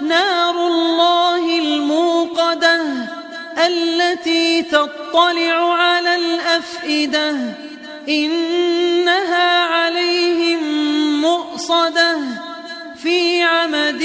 نار الله الموقدة التي تطلع على الأفئدة إنها عليهم مؤصدة في عمد